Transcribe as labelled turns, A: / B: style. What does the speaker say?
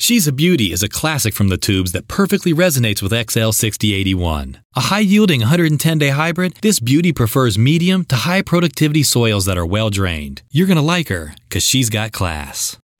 A: She's a Beauty is a classic from the tubes that perfectly resonates with XL6081. A high yielding 110 day hybrid, this beauty prefers medium to high productivity soils that are well drained. You're going to like her because she's got class.